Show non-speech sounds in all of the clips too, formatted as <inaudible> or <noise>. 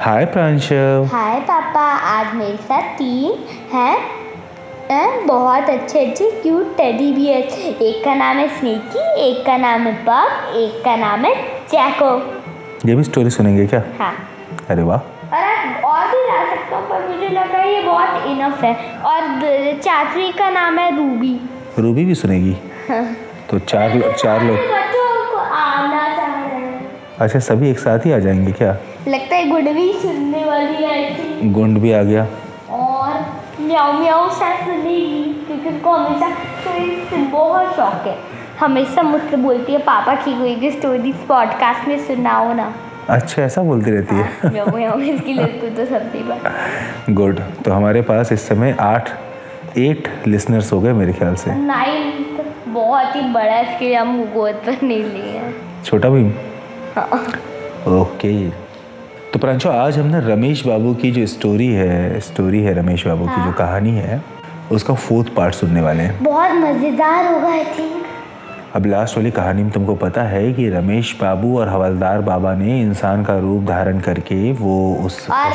हाय प्रांशव हाय पापा आज मेरे साथ तीन हैं। हैं? बहुत अच्छे अच्छे क्यूट टेडी बियर एक का नाम है स्नेकी एक का नाम है पग एक का नाम है जैको ये भी स्टोरी सुनेंगे क्या? हाँ। अरे वाह। और आप और भी ला सकता हूँ पर मुझे लगा ये बहुत इनफ है। और चाचरी का नाम है रूबी रूबी भी सुनेगी। हाँ। तो चार लो, चार लोग रहे हैं। अच्छा सभी एक साथ ही आ जाएँगे क्या? लगता है गुडवी सुनने वाली है गुंड भी आ गया। और म्याऊ म्याऊ शायद सुनेगी क्योंकि उनको हमेशा स्टोरी बहुत शौक है। हमेशा मुझसे बोलती है पापा की कोई भी स्टोरी पॉडकास्ट में सुनाओ ना। अच्छा ऐसा बोलती रहती है। म्याऊ इसकी तो सबकी गुड तो हमारे पास इस समय आठ एट लिसनर्स हो गए मेरे ख्याल से। नाइन बहुत ही बड़ा इसके हम गोद पर नहीं लिए छोटा भीम? हाँ। ओके तो प्रांशु आज हम ना रमेश बाबू की जो स्टोरी है स्टोरी है रमेश बाबू की जो कहानी है उसका फोर्थ पार्ट सुनने वाले हैं। बहुत मज़ेदार होगा आई थिंक अब लास्ट वाली कहानी में तुमको पता है कि रमेश बाबू और हवलदार बाबा ने इंसान का रूप धारण करके वो उस और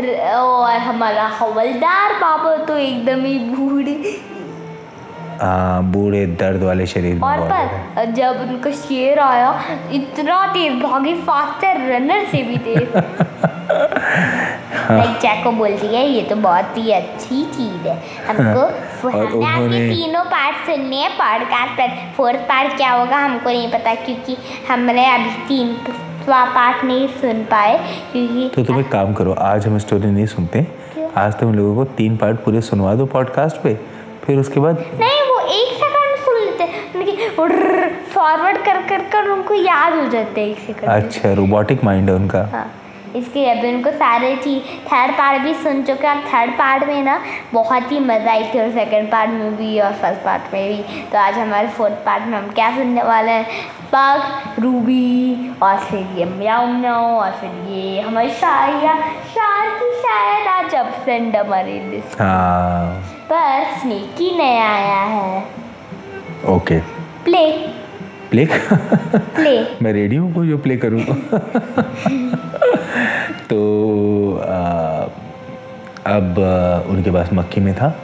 र- और हमारा हवलदार बाबा तो एकदम ही बूढ़े। बूढ़े दर्द वाले शरीर में और। पर जब उनका शेर आया इतना तेज भागे फास्टर रनर से भी तेज। लाइक जैको बोलती है ये तो बहुत ही अच्छी चीज़ है। हमको <laughs> और उन्होंने- तीनों पार्ट सुनने हैं पॉडकास्ट पर। फोर्थ पार्ट क्या होगा हमको नहीं पता क्योंकि हमने अभी तीन पार्ट नहीं सुन पाए क्योंकि तो तुम एक काम करो आज हम स्टोरी नहीं सुनते। आज तुम लोगों को तीन पार्ट पूरे सुनवा दो पॉडकास्ट पे फिर उसके बाद नहीं वो एक सेकंड में सुन लेते हैं फॉरवर्ड कर कर कर उनको याद हो जाते हैं एक सेकंड अच्छा रोबोटिक माइंड है उनका। हाँ इसके अभी उनको सारे चीज़ थर्ड पार्ट भी सुन चुके हैं। थर्ड पार्ट में ना बहुत ही मज़ा आई थी और सेकंड पार्ट में भी और फ़र्स्ट पार्ट में भी। तो आज हमारे फोर्थ पार्ट में हम क्या सुनने वाले हैं? पग रूबी और फिर ये म्याऊ और फिर ये हमारी शायरा शार की शायद आज अबसेंट हमारी लिस्ट पर स्नेकी नया आया है। ओके प्ले प्ले प्ले मैं रेडियो को जो प्ले करूँ। तो आ, अब उनके पास मक्खी में था।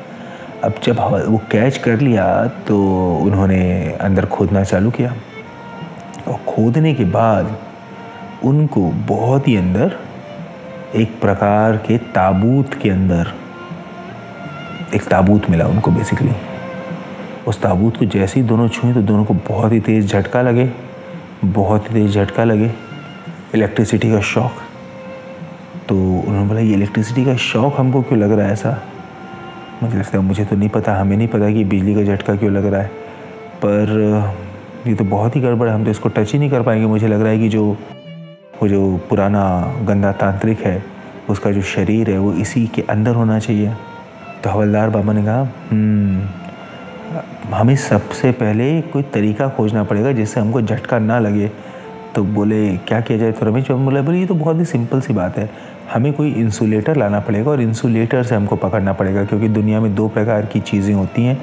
अब जब वो कैच कर लिया तो उन्होंने अंदर खोदना चालू किया। और खोदने के बाद उनको बहुत ही अंदर एक प्रकार के ताबूत के अंदर एक ताबूत मिला उनको बेसिकली उस ताबूत को जैसे ही दोनों छुए तो दोनों को बहुत ही तेज़ झटका लगे बहुत ही तेज़ झटका लगे। इलेक्ट्रिसिटी का शौक। तो उन्होंने बोला ये इलेक्ट्रिसिटी का शौक हमको क्यों लग रहा है ऐसा? मुझे लगता है मुझे तो नहीं पता हमें नहीं पता कि बिजली का झटका क्यों लग रहा है। पर ये तो बहुत ही गड़बड़ है हम तो इसको टच ही नहीं कर पाएँगे। मुझे लग रहा है कि जो वो जो पुराना गंदा तांत्रिक है उसका जो शरीर है वो इसी के अंदर होना चाहिए। तो हवलदार बाबा ने कहा "हम्म, हमें सबसे पहले कोई तरीका खोजना पड़ेगा जिससे हमको झटका ना लगे। तो बोले, क्या किया जाए? तो रमेश बाबू बोले बोले ये तो बहुत ही सिंपल सी बात है। हमें कोई इंसुलेटर लाना पड़ेगा और इंसुलेटर से हमको पकड़ना पड़ेगा, क्योंकि दुनिया में दो प्रकार की चीज़ें होती हैं।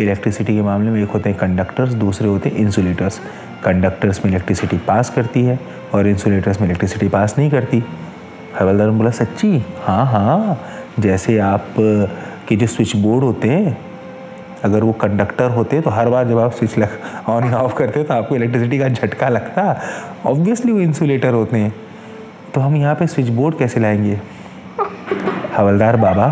इलेक्ट्रिसिटी के मामले में एक होते हैं कंडक्टर्स दूसरे होते हैं इंसुलेटर्स कंडक्टर्स में इलेक्ट्रिसिटी पास करती है और इंसुलेटर्स में इलेक्ट्रिसिटी पास नहीं करती। हवलदार बोला, सच्ची? हाँ हाँ। जैसे आप, के जो स्विच बोर्ड होते हैं अगर वो कंडक्टर होते तो हर बार जब आप स्विच लग ऑन या ऑफ़ करते तो आपको इलेक्ट्रिसिटी का झटका लगता। ऑब्वियसली वो इंसुलेटर होते हैं। तो हम यहाँ पे स्विच बोर्ड कैसे लाएँगे? हवलदार बाबा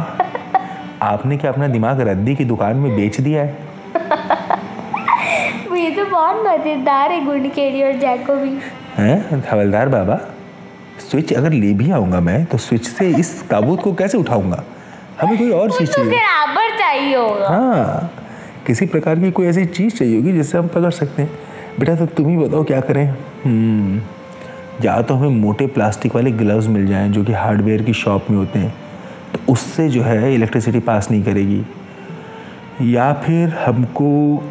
आपने क्या अपना दिमाग रद्दी की दुकान में बेच दिया है? <laughs> ये तो बहुत मज़ेदार है गुड केरी और जैको भी। हैं? हवलदार बाबा स्विच अगर ले भी आऊँगा मैं तो स्विच से इस ताबूत को कैसे उठाऊँगा? हमें कोई और चीज़ चाहिए। चाहिए होगा। हाँ किसी प्रकार की कोई ऐसी चीज़ चाहिए होगी जिससे हम पकड़ सकते हैं। बेटा तो तुम ही बताओ क्या करें? हम्म, या तो हमें मोटे प्लास्टिक वाले ग्लव्स मिल जाएँ जो कि हार्डवेयर की शॉप में होते हैं तो उससे जो है इलेक्ट्रिसिटी पास नहीं करेगी। या फिर हमको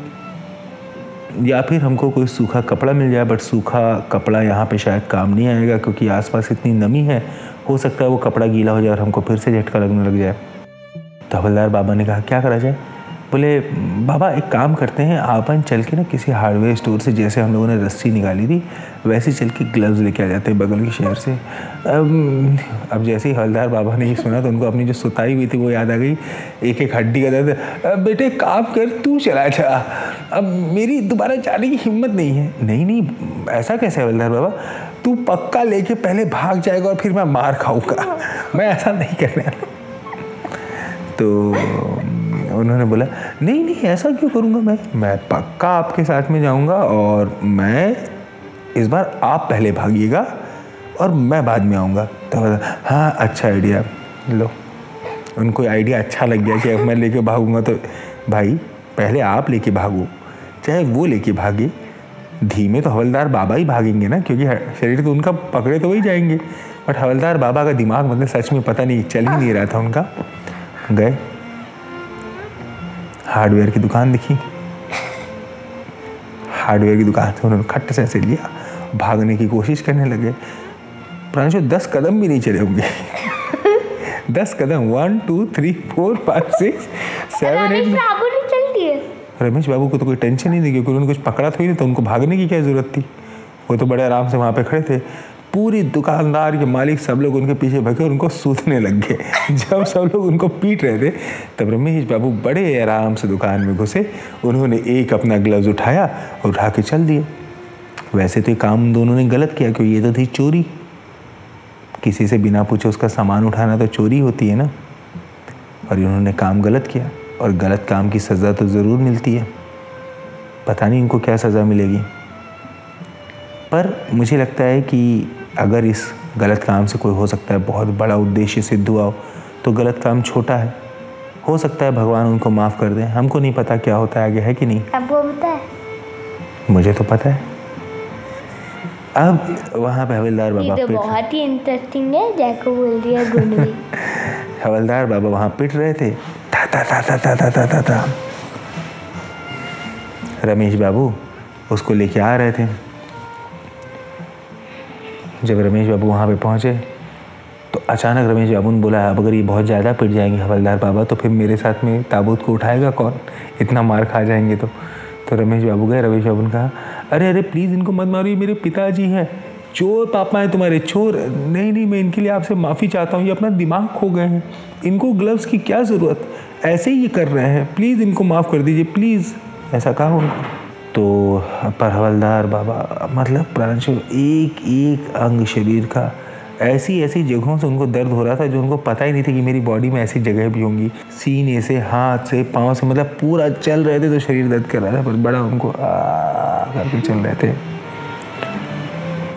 या फिर हमको कोई सूखा कपड़ा मिल जाए बट सूखा कपड़ा यहाँ पे शायद काम नहीं आएगा क्योंकि आसपास इतनी नमी है हो सकता है वो कपड़ा गीला हो जाए और हमको फिर से झटका लगने लग जाए। तो हवलदार बाबा ने कहा, क्या करा जाए? बोले, बाबा, एक काम करते हैं, आपन चल के ना किसी हार्डवेयर स्टोर से, जैसे हम लोगों ने रस्सी निकाली थी, वैसे चल के ग्लव्स लेके आ जाते हैं बगल के शहर से। अब अब जैसे ही हवलदार बाबा ने ये सुना तो उनको अपनी जो सुताई हुई थी, वो याद आ गई एक एक हड्डी का दर्द। बेटे, काम कर, तू चला जा। अब मेरी दोबारा जाने की हिम्मत नहीं है। नहीं नहीं, ऐसा कैसे हवलदार बाबा? तू पक्का लेके पहले भाग जाएगा और फिर मैं मार खाऊँगा। <laughs> मैं ऐसा नहीं करने वाला। तो उन्होंने बोला, नहीं नहीं, ऐसा क्यों करूँगा मैं? मैं पक्का आपके साथ में जाऊँगा और मैं इस बार आप पहले भागिएगा और मैं बाद में आऊँगा। तो बोला हाँ अच्छा आइडिया लो। उनको आइडिया अच्छा लग गया कि अब मैं लेके भागूँगा तो भाई, पहले आप लेके भागो, चाहे वो लेके भागे। धीमे तो हवलदार बाबा ही भागेंगे ना, क्योंकि शरीर तो उनका पकड़े तो वही जाएँगे। बट हवलदार बाबा का दिमाग मतलब सच में पता नहीं, चल ही नहीं रहा था उनका। गए। हार्डवेयर की दुकान दिखी। हार्डवेयर की दुकान से उन्होंने खट्ट से ऐसे लिया भागने की कोशिश करने लगे। प्रांशु दस कदम भी नहीं चले होंगे। <laughs> दस कदम one two three four five six seven eight Ramesh Babu को तो कोई टेंशन ही नहीं क्योंकि उन्होंने कुछ पकड़ा था ही नहीं तो उनको भागने की क्या ज़रूरत थी? वो तो बड़े आराम से वहाँ पे खड़े थे। पूरी दुकानदार के मालिक सब लोग उनके पीछे भगे और उनको सूतने लग गए। जब सब लोग उनको पीट रहे थे, तब रमेश बाबू बड़े आराम से दुकान में घुसे। उन्होंने एक अपना ग्लव्स उठाया और उठा के चल दिए। वैसे तो काम दोनों ने गलत किया, क्योंकि ये तो थी चोरी। किसी से बिना पूछे उसका सामान उठाना तो चोरी होती है ना? और इन्होंने काम गलत किया और गलत काम की सज़ा तो ज़रूर मिलती है। पता नहीं इनको क्या सज़ा मिलेगी। पर मुझे लगता है कि अगर इस गलत काम से कोई हो सकता है बहुत बड़ा उद्देश्य सिद्ध हुआ हो तो गलत काम छोटा है। हो सकता है भगवान उनको माफ़ कर दें। हमको नहीं पता क्या होता है आगे है कि नहीं। आपको पता है। मुझे तो पता है। अब वहाँ पे हवलदार बाबा तो बहुत ही इंटरेस्टिंग है जैको बोल दिया <laughs> हवलदार बाबा वहाँ पिट रहे थे। था था था था था था था था था रमेश बाबू उसको लेके आ रहे थे। जब रमेश बाबू वहाँ पे पहुँचे तो अचानक रमेश बाबू ने बोला, अब अगर ये बहुत ज़्यादा पिट जाएँगे हवलदार बाबा तो फिर मेरे साथ में ताबूत को उठाएगा कौन? इतना मार खा जाएँगे तो। तो रमेश बाबू गए, रमेश बाबू ने कहा, अरे अरे प्लीज़ इनको मत मारो, ये मेरे पिताजी हैं। चोर पापा हैं तुम्हारे, चोर। नहीं नहीं, मैं इनके लिए आपसे माफ़ी चाहता हूँ, ये अपना दिमाग खो गए हैं। इनको ग्लव्स की क्या ज़रूरत? ऐसे ही ये कर रहे हैं। प्लीज़ इनको माफ़ कर दीजिए प्लीज़ ऐसा कहा उनको। तो पर हवलदार बाबा मतलब प्रांशु एक एक अंग शरीर का ऐसी ऐसी जगहों से उनको दर्द हो रहा था जो उनको पता ही नहीं था कि मेरी बॉडी में ऐसी जगह भी होंगी। सीने से हाथ से पाँव से मतलब पूरा चल रहे थे तो शरीर दर्द कर रहा था पर बड़ा उनको आ करके चल रहे थे।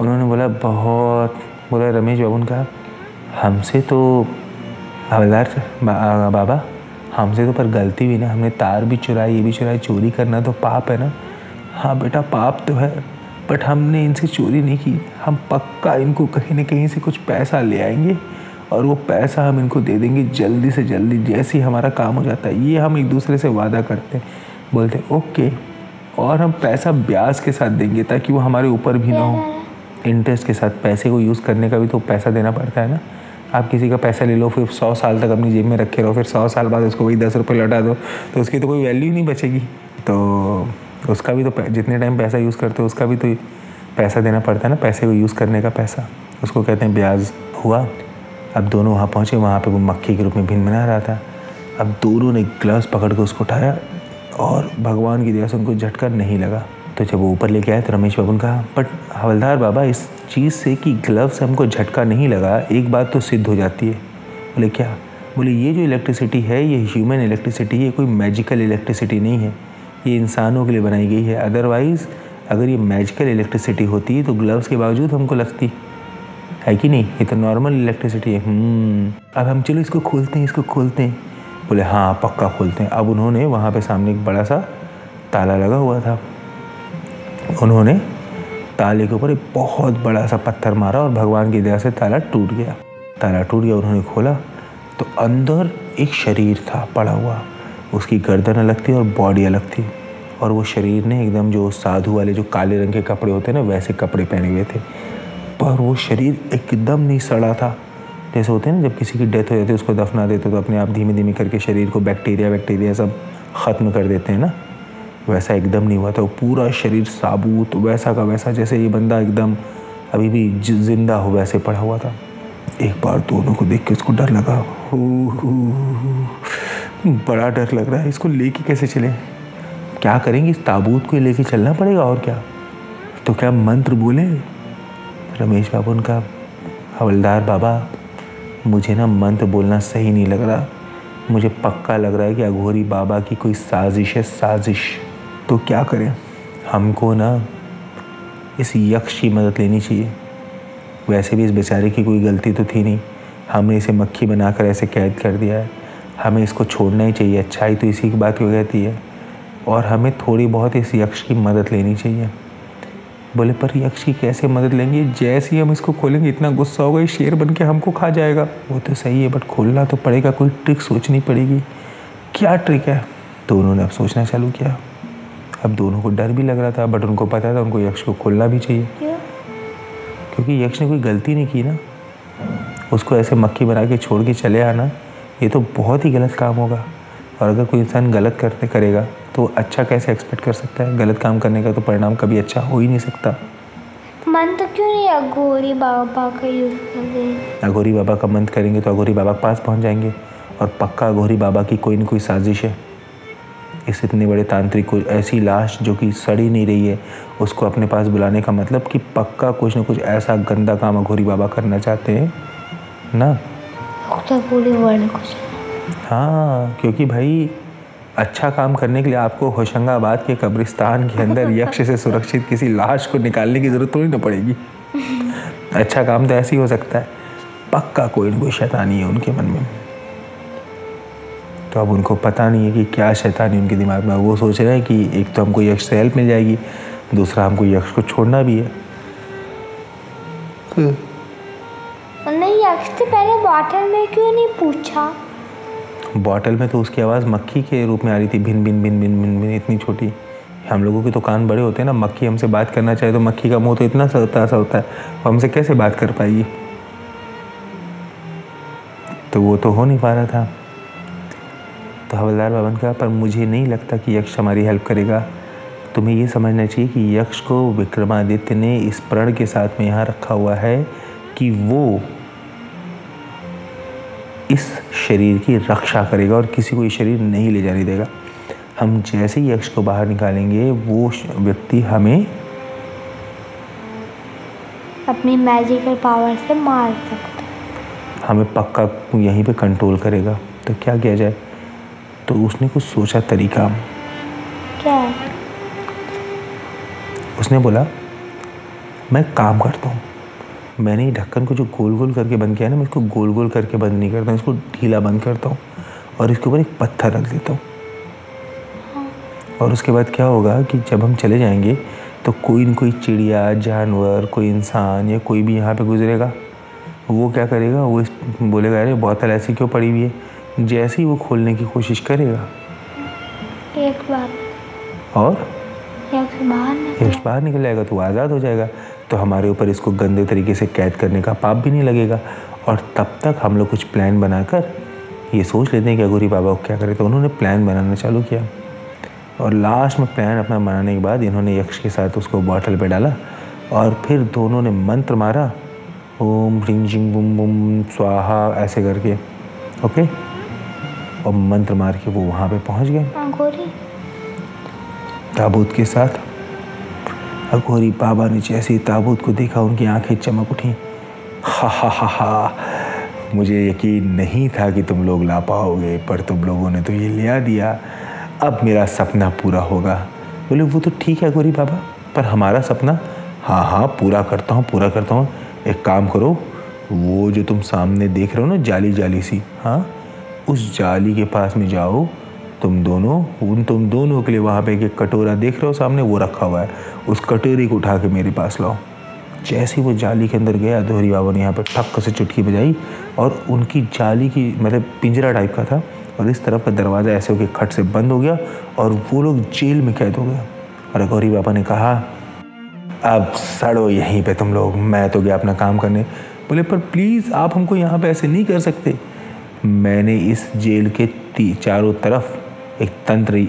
उन्होंने बोला बहुत बोला रमेश बाबू कहा हमसे तो हवलदार बा, बाबा हमसे तो पर गलती हुई ना हमने तार भी चुराई ये भी चुराई चोरी करना तो पाप है ना। हाँ बेटा, पाप तो है बट हमने इनसे चोरी नहीं की। हम पक्का इनको कहीं ना कहीं से कुछ पैसा ले आएँगे और वो पैसा हम इनको दे देंगे जल्दी से जल्दी, जैसे ही हमारा काम हो जाता है। ये हम एक दूसरे से वादा करते हैं, बोलते ओके, और हम पैसा ब्याज के साथ देंगे ताकि वो हमारे ऊपर भी ना हो। इंटरेस्ट के साथ पैसे को यूज़ करने का भी तो पैसा देना पड़ता है ना। आप किसी का पैसा ले लो, फिर सौ साल तक अपनी जेब में रखे रहो, फिर सौ साल बाद उसको वही दस रुपये लौटा दो तो उसकी तो कोई वैल्यू नहीं बचेगी। तो उसका भी तो जितने टाइम पैसा यूज़ करते हो, उसका भी तो पैसा देना पड़ता है ना, पैसे को यूज़ करने का पैसा। उसको कहते हैं ब्याज हुआ। अब दोनों वहाँ पहुँचे, वहाँ पर वो मक्खी के रूप में भिन बना रहा था। अब दोनों ने ग्लव्स पकड़ के उसको उठाया और भगवान की दया से उनको झटका नहीं लगा। तो जब वो ऊपर लेके आए तो रमेश बाबू ने कहा, बट हवलदार बाबा, इस चीज़ से कि ग्लव से हमको झटका नहीं लगा, एक बात तो सिद्ध हो जाती है। बोले, क्या? बोले, ये जो इलेक्ट्रिसिटी है, ये ह्यूमन इलेक्ट्रिसिटी है कोई मैजिकल इलेक्ट्रिसिटी नहीं है। ये इंसानों के लिए बनाई गई है। अदरवाइज़ अगर ये मैजिकल इलेक्ट्रिसिटी होती है तो ग्लव्स के बावजूद हमको लगती। है कि नहीं? ये तो नॉर्मल इलेक्ट्रिसिटी है। हम्म, अब हम चलो इसको खोलते हैं इसको खोलते हैं। बोले हाँ पक्का खोलते हैं। अब उन्होंने वहाँ पे सामने एक बड़ा सा ताला लगा हुआ था। उन्होंने ताले के ऊपर एक बहुत बड़ा सा पत्थर मारा और भगवान की दया से ताला टूट गया। ताला टूट गया उन्होंने खोला। तो अंदर एक शरीर था पड़ा हुआ। उसकी गर्दन अलग थी और बॉडी अलग थी। और वो शरीर ने एकदम जो साधु वाले, जो काले रंग के कपड़े होते हैं ना, वैसे कपड़े पहने हुए थे। पर वो शरीर एकदम नहीं सड़ा था। जैसे होते हैं ना, जब किसी की डेथ हो जाती है, उसको दफना देते तो अपने आप धीमे धीमे करके शरीर को बैक्टीरिया बैक्टीरिया सब ख़त्म कर देते हैं ना। वैसा एकदम नहीं हुआ था। वो पूरा शरीर साबुत, वैसा का वैसा, जैसे ये बंदा एकदम अभी भी ज़िंदा हो, वैसे पड़ा हुआ था। एक बार दोनों को देख के उसको डर लगा। हो। बड़ा डर लग रहा है, इसको लेके कैसे चले? क्या करेंगे? इस ताबूत को लेके चलना पड़ेगा और क्या? तो क्या मंत्र बोले? रमेश बाबू, उनका हवलदार बाबा, मुझे ना मंत्र बोलना सही नहीं लग रहा। मुझे पक्का लग रहा है कि अघोरी बाबा की कोई साजिश है, साजिश। तो क्या करें? हमको ना इस यक्ष की मदद लेनी चाहिए। वैसे भी इस बेचारे की कोई गलती तो थी नहीं। हमने इसे मक्खी बनाकर ऐसे कैद कर दिया है। हमें इसको छोड़ना ही चाहिए। अच्छाई तो इसी की बात क्यों कहती है। और हमें थोड़ी बहुत इस यक्ष की मदद लेनी चाहिए। बोले पर यक्ष की कैसे मदद लेंगे? जैसे ही हम इसको खोलेंगे इतना गुस्सा होगा ये शेर बन के हमको खा जाएगा। वो तो सही है बट खोलना तो पड़ेगा कोई ट्रिक सोचनी पड़ेगी। क्या ट्रिक है? तो उन्होंने अब सोचना चालू किया। अब दोनों को डर भी लग रहा था बट उनको पता था उनको यक्ष को खोलना भी चाहिए। क्योंकि यक्ष ने कोई गलती नहीं की ना। उसको ऐसे मक्खी बना के छोड़ के चले आना। ये तो बहुत ही गलत काम होगा। और अगर कोई इंसान गलत करते करेगा तो अच्छा कैसे एक्सपेक्ट कर सकता है? गलत काम करने का तो परिणाम कभी अच्छा हो ही नहीं सकता। मन तो क्यों नहीं अघोरी बाबा का यूज़ कर अघोरी बाबा का मंत्र करेंगे तो अघोरी बाबा के पास पहुँच जाएँगे। और पक्का अघोरी बाबा की कोई ना कोई साजिश है। इस इतने बड़े तांत्रिक को ऐसी लाश जो कि सड़ी नहीं रही है उसको अपने पास बुलाने का मतलब कि पक्का कुछ ना कुछ ऐसा गंदा काम अघोरी बाबा करना चाहते हैं ना? पूरी वर्ल्ड कुछ हाँ क्योंकि भाई अच्छा काम करने के लिए आपको होशंगाबाद के कब्रिस्तान के अंदर <laughs> यक्ष से सुरक्षित किसी लाश को निकालने की ज़रूरत थोड़ी ना पड़ेगी। <laughs> अच्छा काम तो ऐसे ही हो सकता है। पक्का कोई ना कोई शैतानी है उनके मन में। तो अब उनको पता नहीं है कि क्या शैतानी उनके दिमाग में वो सोच रहे हैं कि एक तो हमको यक्ष से हेल्प मिल जाएगी दूसरा हमको यक्ष को छोड़ना भी है। यक्ष से पहले बॉटल में क्यों नहीं पूछा? बॉटल में तो उसकी आवाज़ मक्खी के रूप में आ रही थी, भिन भिन भिन भिन भिन भिन, इतनी छोटी। हम लोगों के तो कान बड़े होते हैं ना, मक्खी हमसे बात करना चाहे तो मक्खी का मुँह तो इतना सा होता सा होता है। वो हमसे कैसे बात कर पाएगी? तो वो तो हो नहीं पा रहा था। तो हवलदार बाबा ने कहा पर मुझे नहीं लगता कि यक्ष हमारी हेल्प करेगा। तुम्हें ये समझना चाहिए कि यक्ष को विक्रमादित्य ने इस प्रण के साथ में यहाँ रखा हुआ है कि वो इस शरीर की रक्षा करेगा और किसी को ये शरीर नहीं ले जाने देगा। हम जैसे ही यक्ष को बाहर निकालेंगे वो व्यक्ति हमें अपनी मैजिकल पावर से मार सकता हमें पक्का यहीं पे कंट्रोल करेगा। तो क्या किया जाए? तो उसने कुछ सोचा तरीका। क्या? उसने बोला मैं काम करता हूँ। मैंने ढक्कन को जो गोल गोल करके बंद किया ना मैं इसको गोल गोल करके बंद नहीं करता इसको ढीला बंद करता हूँ और इसके ऊपर एक पत्थर रख देता हूँ। और उसके बाद क्या होगा कि जब हम चले जाएँगे तो कोई न कोई चिड़िया जानवर कोई इंसान या कोई भी यहाँ पे गुजरेगा वो क्या करेगा वो इस बोलेगा अरे बोतल ऐसी क्यों पड़ी हुई है? जैसे ही वो खोलने की कोशिश करेगा। एक बार। और? एक बाहर निकल बाहर निकल जाएगा तो आज़ाद हो जाएगा। तो हमारे ऊपर इसको गंदे तरीके से कैद करने का पाप भी नहीं लगेगा। और तब तक हम लोग कुछ प्लान बनाकर ये सोच लेते हैं कि अगोरी बाबा को क्या करें। तो उन्होंने प्लान बनाना चालू किया। और लास्ट में प्लान अपना बनाने के बाद इन्होंने यक्ष के साथ उसको बॉटल पे डाला। और फिर दोनों ने मंत्र मारा। ओम रिंग जिंग बुम बुम स्वाहा ऐसे करके। ओके और मंत्र मार के वो वहाँ पे पहुँच गए। ताबूत के साथ अघोरी बाबा ने जैसे ही ताबूत को देखा, उनकी आँखें चमक उठी। हा हा हा हा। मुझे यकीन नहीं था कि तुम लोग ला पाओगे, पर तुम लोगों ने तो ये लिया दिया। अब मेरा सपना पूरा होगा। बोले, वो तो ठीक है गोरी बाबा, पर हमारा सपना हाँ हाँ पूरा करता हूँ, पूरा करता हूँ। एक काम करो, वो जो तुम सामने देख रहे हो ना जाली जाली सी हाँ उस जाली के पास में जाओ तुम दोनों, उन तुम दोनों के लिए वहाँ पे एक कटोरा देख रहे हो सामने, वो रखा हुआ है। उस कटोरे को उठा के मेरे पास लाओ। जैसे ही वो जाली के अंदर गया, दोहरी बाबा ने यहाँ पर ठक से चुटकी बजाई और उनकी जाली की मतलब पिंजरा टाइप का था और इस तरफ़ का दरवाज़ा ऐसे होकर खट से बंद हो गया और वो लोग जेल में कैद हो गए। और गौरी बाबा ने कहा, अब सड़ो यहीं पे तुम लोग, मैं तो गया अपना काम करने। बोले, पर प्लीज़ आप हमको यहाँ पे ऐसे नहीं कर सकते। मैंने इस जेल के चारों तरफ़ एक तंत्र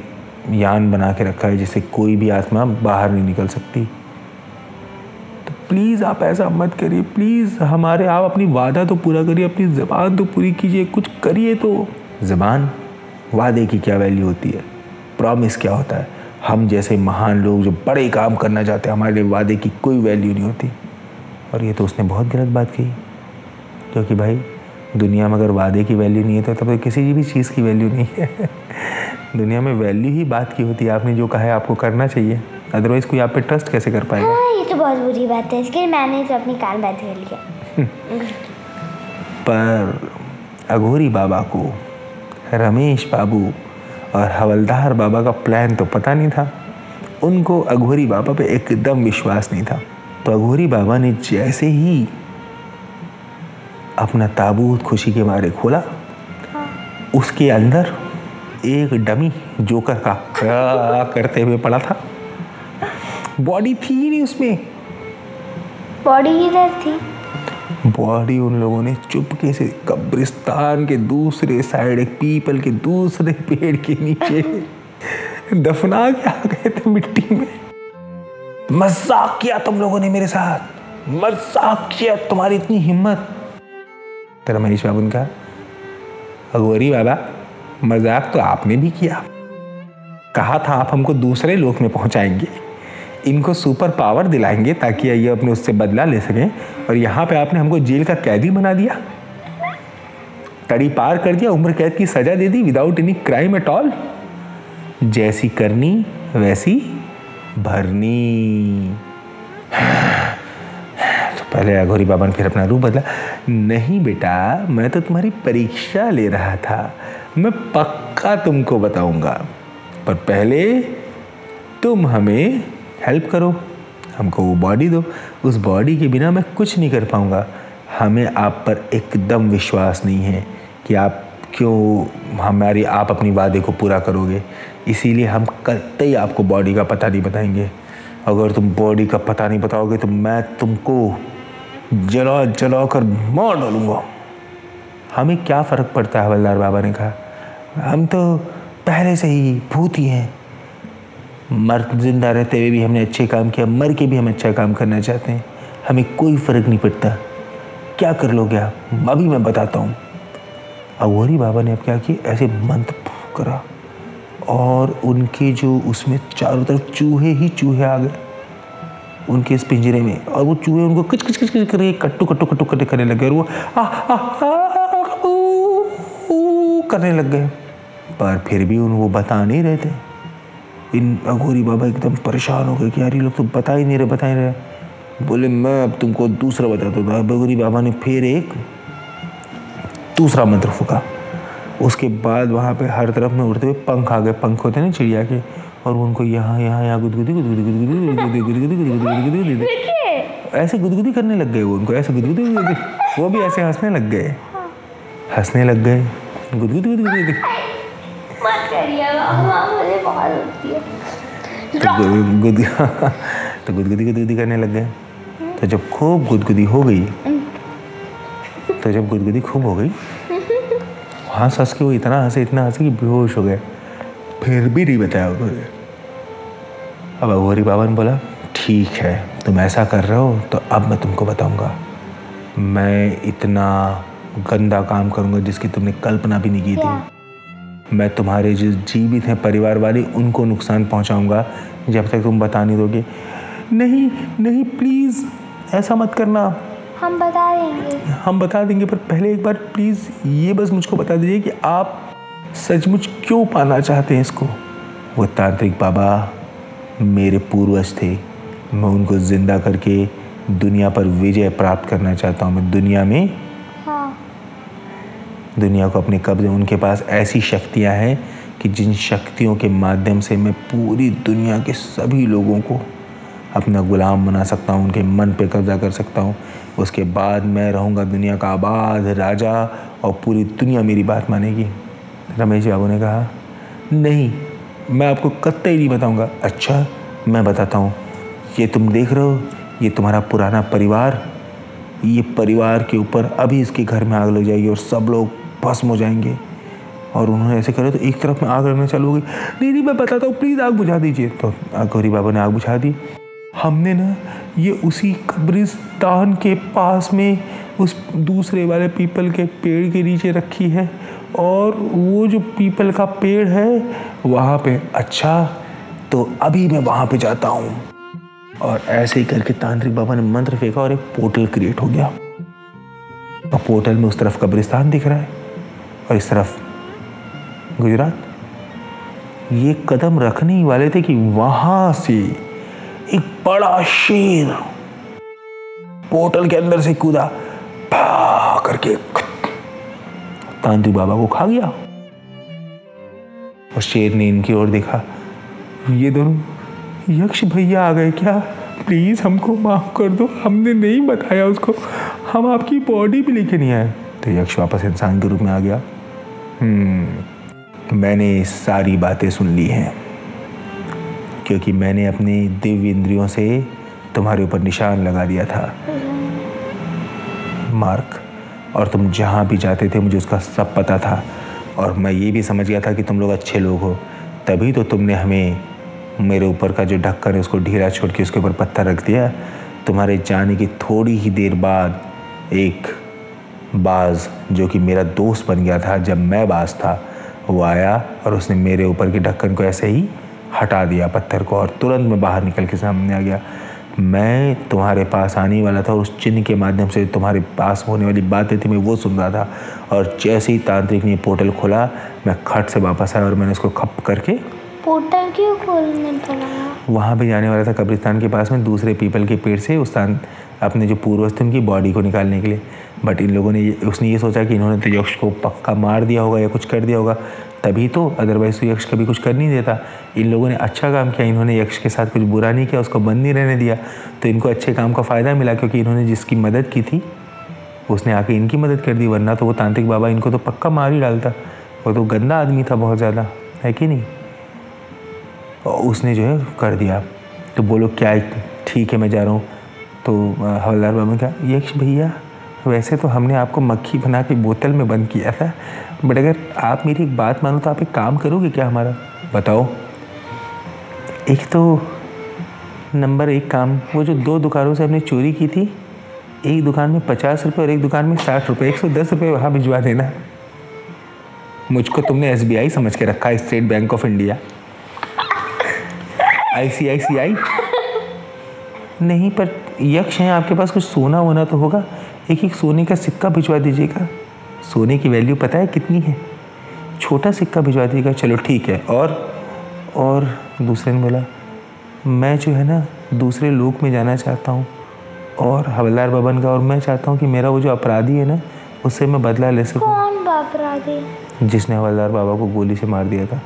यान बना के रखा है जिससे कोई भी आत्मा बाहर नहीं निकल सकती। तो प्लीज़ आप ऐसा मत करिए प्लीज़ हमारे आप अपनी वादा तो पूरा करिए, अपनी ज़बान तो पूरी कीजिए, कुछ करिए तो। ज़बान, वादे की क्या वैल्यू होती है? प्रॉमिस क्या होता है? हम जैसे महान लोग जो बड़े काम करना चाहते हैं, हमारे लिए वादे की कोई वैल्यू नहीं होती। और ये तो उसने बहुत गलत बात कही। क्योंकि भाई, दुनिया में अगर वादे की वैल्यू नहीं है तो तब तो किसी भी चीज़ की वैल्यू नहीं है। दुनिया में वैल्यू ही बात की होती है। आपने जो कहा है आपको करना चाहिए। अदरवाइज़ कोई आप पे ट्रस्ट कैसे कर पाएगा? हाँ ये तो बहुत बुरी बात है। इसके लिए मैंने तो अपनी कान बंद कर लिया। पर अघोरी बाबा को रमेश बाबू और हवलदार बाबा का प्लान तो पता नहीं था। उनको अघोरी बाबा पे एकदम विश्वास नहीं था। तो अघोरी बाबा ने जैसे ही अपना ताबूत खुशी के मारे खोला उसके अंदर एक डमी जोकर का करते हुए पड़ा था। बॉडी थी ही नहीं उसमें। बॉडी इधर थी? बॉडी उन लोगों ने चुपके से कब्रिस्तान के दूसरे साइड एक पीपल के दूसरे पेड़ के नीचे <laughs> दफना के आ गए थे मिट्टी में। मज़ाक किया तुम लोगों ने मेरे साथ। मज़ाक किया तुम्हारी इतनी हिम्मत। तेरा मनीष बाबू ने कहा अगोरी बाबा मज़ाक तो आपने भी किया। कहा था आप हमको दूसरे लोक में पहुंचाएँगे। इनको सुपर पावर दिलाएँगे ताकि ये अपने उससे बदला ले सकें और यहाँ पे आपने हमको जेल का कैदी बना दिया। तड़ी पार कर दिया, उम्र कैद की सजा दे दी without any crime at all जैसी करनी, वैसी भरनी। तो पहले अघोरी बाबा ने फिर अपना रूप बदला। नहीं बेटा, मैं तो तुम्हारी परीक्षा ले रहा था। मैं पक्का तुमको बताऊँगा। पर पहले तुम हमें हेल्प करो। हमको वो बॉडी दो। उस बॉडी के बिना मैं कुछ नहीं कर पाऊँगा। हमें आप पर एकदम विश्वास नहीं है कि आप क्यों हमारी, आप अपनी वादे को पूरा करोगे। इसीलिए हम करते ही आपको बॉडी का पता नहीं बताएँगे। अगर तुम बॉडी का पता नहीं बताओगे तो मैं तुमको जला जला कर मार डालूँगा। हमें क्या फ़र्क पड़ता है हवलदार बाबा ने कहा। हम तो पहले से ही भूत ही हैं। मर ज़िंदा रहते हुए भी हमने अच्छे काम किया मर के भी हम अच्छा काम करना चाहते हैं। हमें कोई फ़र्क नहीं पड़ता। क्या कर लोगे आप? अभी मैं बताता हूँ। अवोरी बाबा ने अब क्या किया? ऐसे मंत्र करा। और उनके जो उसमें चारों तरफ़ चूहे ही चूहे आ गए। उनके इस पिंजरे में। और वो चूहे उनको किच किच किच किच करके कट्टू कट्टू कट्टू करने लगे और वो आ, आ, आ, करने लग गए पर फिर भी उन वो बता नहीं रहे थे इन अघोरी बाबा एकदम परेशान हो गए कि यार ये लोग तो बता ही नहीं रहे बता ही नहीं रहे बोले मैं अब तुमको दूसरा बताता हूँ अघोरी बाबा ने फिर एक दूसरा मंत्र फूका उसके बाद वहाँ पे हर तरफ़ में उड़ते हुए पंख आ गए पंख होते ना चिड़िया के और उनको यहाँ यहाँ यहाँ गुदगुदी गुदगुदी गुदगुदी गुदगुदी गुदगुदी गुदगुदी गुदगुदी गुदगुदी ऐसे गुदगुदी करने लग गए वो उनको ऐसे गुदगुदी गुदगुदी वो भी ऐसे हंसने लग गए हंसने लग गए गुदगुदी गुदगुदी मत करिएगा मुझे बहुत होती है गुद तो गुदगुदी गुदगुदी करने लग गए। तो जब खूब गुदगुदी हो गई तो जब गुदगुदी खूब हो गई हंस हंस के वो इतना हंसे इतना हंसे कि बेहोश हो गए। फिर भी नहीं बताया उन्होंने। अब अघोरी बाबा ने बोला, ठीक है, तुम ऐसा कर रहे हो तो अब मैं तुमको बताऊँगा। मैं इतना गंदा काम करूँगा जिसकी तुमने कल्पना भी नहीं की थी। मैं तुम्हारे जो जीवित हैं परिवार वाले उनको नुकसान पहुंचाऊँगा जब तक तुम बता नहीं दोगे। नहीं नहीं प्लीज़ ऐसा मत करना। हम बता देंगे। हम बता देंगे पर पहले एक बार प्लीज़ ये बस मुझको बता दीजिए कि आप सचमुच क्यों पाना चाहते हैं इसको? वो तांत्रिक बाबा मेरे पूर्वज थे। मैं उनको ज़िंदा करके दुनिया पर विजय प्राप्त करना चाहता हूँ। मैं दुनिया में दुनिया को अपने कब्जे उनके पास ऐसी शक्तियाँ हैं कि जिन शक्तियों के माध्यम से मैं पूरी दुनिया के सभी लोगों को अपना गुलाम बना सकता हूँ, उनके मन पे कब्जा कर सकता हूँ। उसके बाद मैं रहूँगा दुनिया का आबाद राजा और पूरी दुनिया मेरी बात मानेगी। रमेश बाबू ने कहा, नहीं, मैं आपको कत्ते ही नहीं बताऊँगा। अच्छा मैं बताता हूँ। ये तुम देख रहे हो, ये तुम्हारा पुराना परिवार, ये परिवार के ऊपर अभी इसके घर में आग लग जाएगी और सब लोग भस्म हो जाएँगे। और उन्होंने ऐसे करे तो एक तरफ़ में आग लगना चालू हो गई। नहीं नहीं, मैं बताता हूँ प्लीज़ आग बुझा दीजिए। तो गौरी बाबा ने आग बुझा दी। हमने ना ये उसी कब्रिस्तान के पास में उस दूसरे वाले पीपल के पेड़ के नीचे रखी है। और वो जो पीपल का पेड़ है, वहाँ पे अच्छा तो अभी मैं वहाँ पे जाता हूँ। और ऐसे ही करके तांत्रिक बाबा ने मंत्र फेंका और एक पोर्टल क्रिएट हो गया। और पोर्टल में उस तरफ़ कब्रिस्तान दिख रहा है। और इस तरफ़ गुजरात। ये कदम रखने ही वाले थे कि वहाँ से एक बड़ा शेर पोर्टल के अंदर से कूदा करके तांत्रिक बाबा को खा गया। और शेर ने इनकी ओर देखा, ये दोनों यक्ष भैया आ गए क्या? प्लीज़ हमको माफ़ कर दो, हमने नहीं बताया उसको, हम आपकी बॉडी भी लेके नहीं आए। तो यक्ष वापस इंसान के रूप में आ गया। मैंने सारी बातें सुन ली हैं, क्योंकि मैंने अपने दिव्य इंद्रियों से तुम्हारे ऊपर निशान लगा दिया था। मार्क, और तुम जहाँ भी जाते थे, मुझे उसका सब पता था, और मैं ये भी समझ गया था कि तुम लोग अच्छे लोग हो। तभी तो तुमने हमें मेरे ऊपर का जो ढक्कन है, उसको ढीला छोड़ के उसके ऊपर पत्थर रख दिया। तुम्हारे जाने की थोड़ी ही देर बाद एक बाज जो कि मेरा दोस्त बन गया था जब मैं बाज था वो आया और उसने मेरे ऊपर के ढक्कन को ऐसे ही हटा दिया पत्थर को और तुरंत मैं बाहर निकल के सामने आ गया। मैं तुम्हारे पास आने वाला था उस चिन्ह के माध्यम से तुम्हारे पास होने वाली बातें थी मैं वो सुन रहा था। और जैसे ही तांत्रिक ने पोर्टल खोला मैं खट से वापस आया और मैंने उसको खप करके पोर्टल क्यों खोलने पड़ा? वहाँ पे जाने वाला था कब्रिस्तान के पास में दूसरे पीपल के पेड़ से उस अपने जो पूर्वज थे उनकी बॉडी को निकालने के लिए। बट इन लोगों ने उसने ये सोचा कि इन्होंने तो यक्ष को पक्का मार दिया होगा या कुछ कर दिया होगा, तभी तो अदरवाइज़ तो यक्ष कभी कुछ कर नहीं देता। इन लोगों ने अच्छा काम किया, इन्होंने यक्ष के साथ कुछ बुरा नहीं किया, उसको बंद नहीं रहने दिया। तो इनको अच्छे काम का फ़ायदा मिला क्योंकि इन्होंने जिसकी मदद की थी, उसने आके इनकी मदद कर दी, वरना तो वो तांत्रिक बाबा इनको तो पक्का मार ही डालता। वो तो गंदा आदमी था बहुत ज़्यादा, है कि नहीं? और उसने जो है कर दिया। तो बोलो, क्या ठीक है, मैं जा रहा हूँ। तो हवलदार बाबा क्या यक्ष भैया वैसे तो हमने आपको मक्खी बना के बोतल में बंद किया था बट अगर आप मेरी एक बात मानो तो आप एक काम करोगे क्या हमारा? बताओ। एक तो नंबर एक काम, वो जो दो दुकानों से हमने चोरी की थी, एक दुकान में पचास रुपये और एक दुकान में साठ रुपये एक सौ दस रुपये वहाँ भिजवा देना। मुझको तुमने एस बी आई समझ के रखा है, state bank of India. I C I C I नहीं, पर यक्ष हैं, आपके पास कुछ सोना वोना तो होगा। एक एक सोने का सिक्का भिजवा दीजिएगा। सोने की वैल्यू पता है कितनी है? छोटा सिक्का भिजवा दीजिएगा चलो ठीक है। और और दूसरे ने बोला मैं जो है ना दूसरे लोक में जाना चाहता हूँ और हवलदार भवन का और मैं चाहता हूँ कि मेरा वो जो अपराधी है ना उससे मैं बदला ले सकूँ। कौन अपराधी जिसने हवलदार बाबा को गोली से मार दिया था।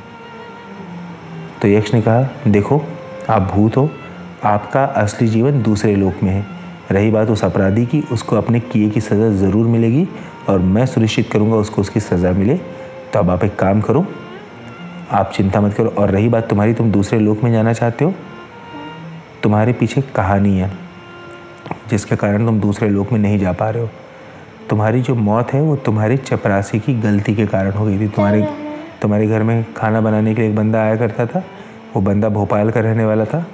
तो यक्ष ने कहा देखो आप भूत हो आपका असली जीवन दूसरे लोक में है। रही बात उस अपराधी की, उसको अपने किए की सज़ा ज़रूर मिलेगी और मैं सुनिश्चित करूँगा उसको उसकी सज़ा मिले। तो अब आप एक काम करो, आप चिंता मत करो। और रही बात तुम्हारी, तुम दूसरे लोक में जाना चाहते हो? तुम्हारे पीछे कहानी है, जिसके कारण तुम दूसरे लोक में नहीं जा पा रहे हो। तुम्हारी जो मौत है, वो तुम्हारी चपरासी की गलती के कारण हो गई थी। तुम्हारे तुम्हारे घर में खाना बनाने के लिए एक बंदा आया करता था, वो बंदा भोपाल का रहने वाला था।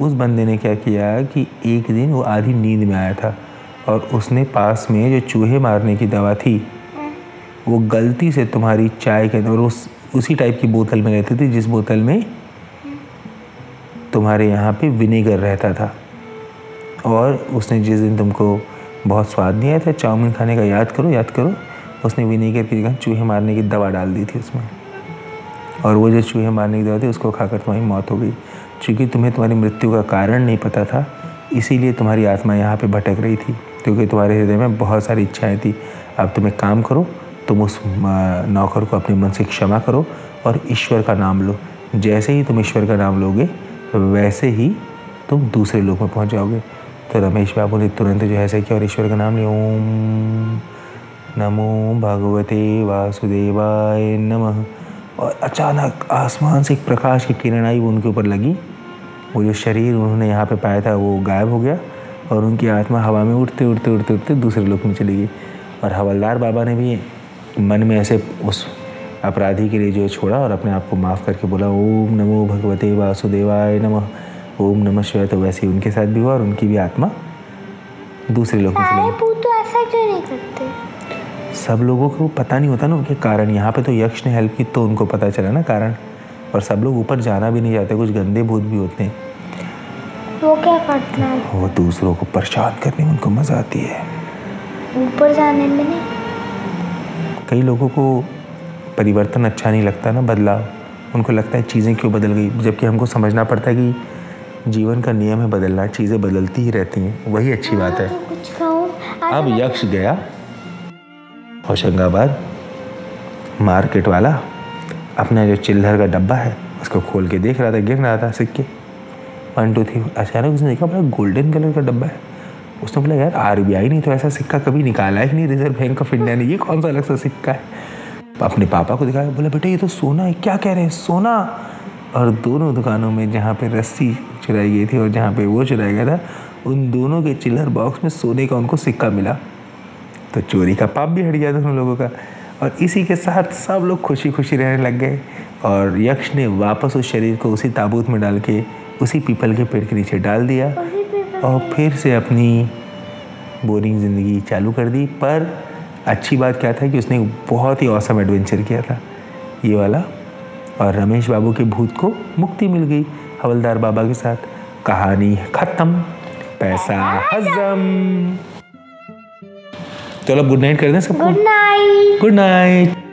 उस बंदे ने क्या किया कि एक दिन वो आधी नींद में आया था और उसने पास में जो चूहे मारने की दवा थी, वो गलती से तुम्हारी चाय के अंदर उस, उसी टाइप की बोतल में रहती थी जिस बोतल में तुम्हारे यहाँ पे विनेगर रहता था। और उसने जिस दिन तुमको बहुत स्वाद नहीं आया था, चाउमीन खाने का याद करो याद करो, उसने विनेगर की जगह चूहे मारने की दवा डाल दी थी उसमें। और वो जो चूहे मारने की दवा थी, उसको खाकर तुम्हारी मौत हो गई। चूँकि तुम्हें तुम्हारी मृत्यु का कारण नहीं पता था, इसीलिए तुम्हारी आत्मा यहाँ पे भटक रही थी, क्योंकि तुम्हारे हृदय में बहुत सारी इच्छाएँ थी। अब तुम एक काम करो, तुम उस नौकर को अपने मन से क्षमा करो और ईश्वर का नाम लो। जैसे ही तुम ईश्वर का नाम लोगे, वैसे ही तुम दूसरे लोग में पहुँच जाओगे। तो रमेश बाबू ने तुरंत जो ऐसे किया और ईश्वर का नाम लिया। ओम नमो भगवते वासुदेवाय नमः। और अचानक आसमान से एक प्रकाश की किरण आई वो उनके ऊपर लगी। वो जो शरीर उन्होंने यहाँ पे पाया था वो गायब हो गया और उनकी आत्मा हवा में उड़ते उड़ते उड़ते उड़ते दूसरे लोक में चली गई। और हवलदार बाबा ने भी मन में ऐसे उस अपराधी के लिए जो है छोड़ा और अपने आप को माफ़ करके बोला ओम नमो भगवते वासुदेवाय नमः। ओम नमः शिवाय तो वैसे ही उनके साथ भी हुआ और उनकी भी आत्मा दूसरे लोगों से तो ऐसा क्यों नहीं करते? सब लोगों को पता नहीं होता ना उनके कारण यहाँ पे तो यक्ष ने हेल्प की तो उनको पता चला ना कारण। और सब लोग ऊपर जाना भी नहीं चाहते कुछ गंदे भूत भी होते हैं। वो क्या करते हैं? वो दूसरों को परेशान करने में उनको मज़ा आती है। ऊपर जाने में नहीं? कई लोगों को परिवर्तन अच्छा नहीं लगता ना बदलाव। उनको लगता है चीज़ें क्यों बदल गई? जबकि हमको समझना पड़ता है कि जीवन का नियम है बदलना चीज़ें बदलती ही रहती हैं। वही अच्छी बात है। तो अब यक्ष गया। होशंगाबाद, मार्केट वाला अपना जो चिल्लर का डब्बा है, उसको खोल के देख रहा था, गिर रहा था, सिक्के। वन टू थ्री अचानक उसने देखा, बड़ा गोल्डन कलर का डब्बा है। उसने बोला, यार आरबीआई ने तो ऐसा सिक्का कभी निकाला ही नहीं रिज़र्व बैंक ऑफ़ इंडिया ने। ये कौन सा अलग सा सिक्का है? अपने पापा को दिखाया, बोला, बेटा, ये तो सोना है, क्या कह रहे हैं? सोना? और दोनों दुकानों में जहाँ पे रस्सी चुराई गई थी और जहाँ पे वो चुराया गया था, उन दोनों के चिल्लर बॉक्स में सोने का उनको सिक्का मिला। तो चोरी का पाप भी हट गया दोनों लोगों का। और इसी के साथ सब लोग खुशी खुशी रहने लग गए। और यक्ष ने वापस उस शरीर को उसी ताबूत में डाल के उसी पीपल के पेड़ के नीचे डाल दिया और फिर से अपनी बोरिंग ज़िंदगी चालू कर दी। पर अच्छी बात क्या था कि उसने बहुत ही औसम एडवेंचर किया था। ये वाला। और रमेश बाबू के भूत को मुक्ति मिल गई हवलदार बाबा के साथ। कहानी खत्म। पैसा हजम। चलो गुड नाइट कर दें सबको। Good night good night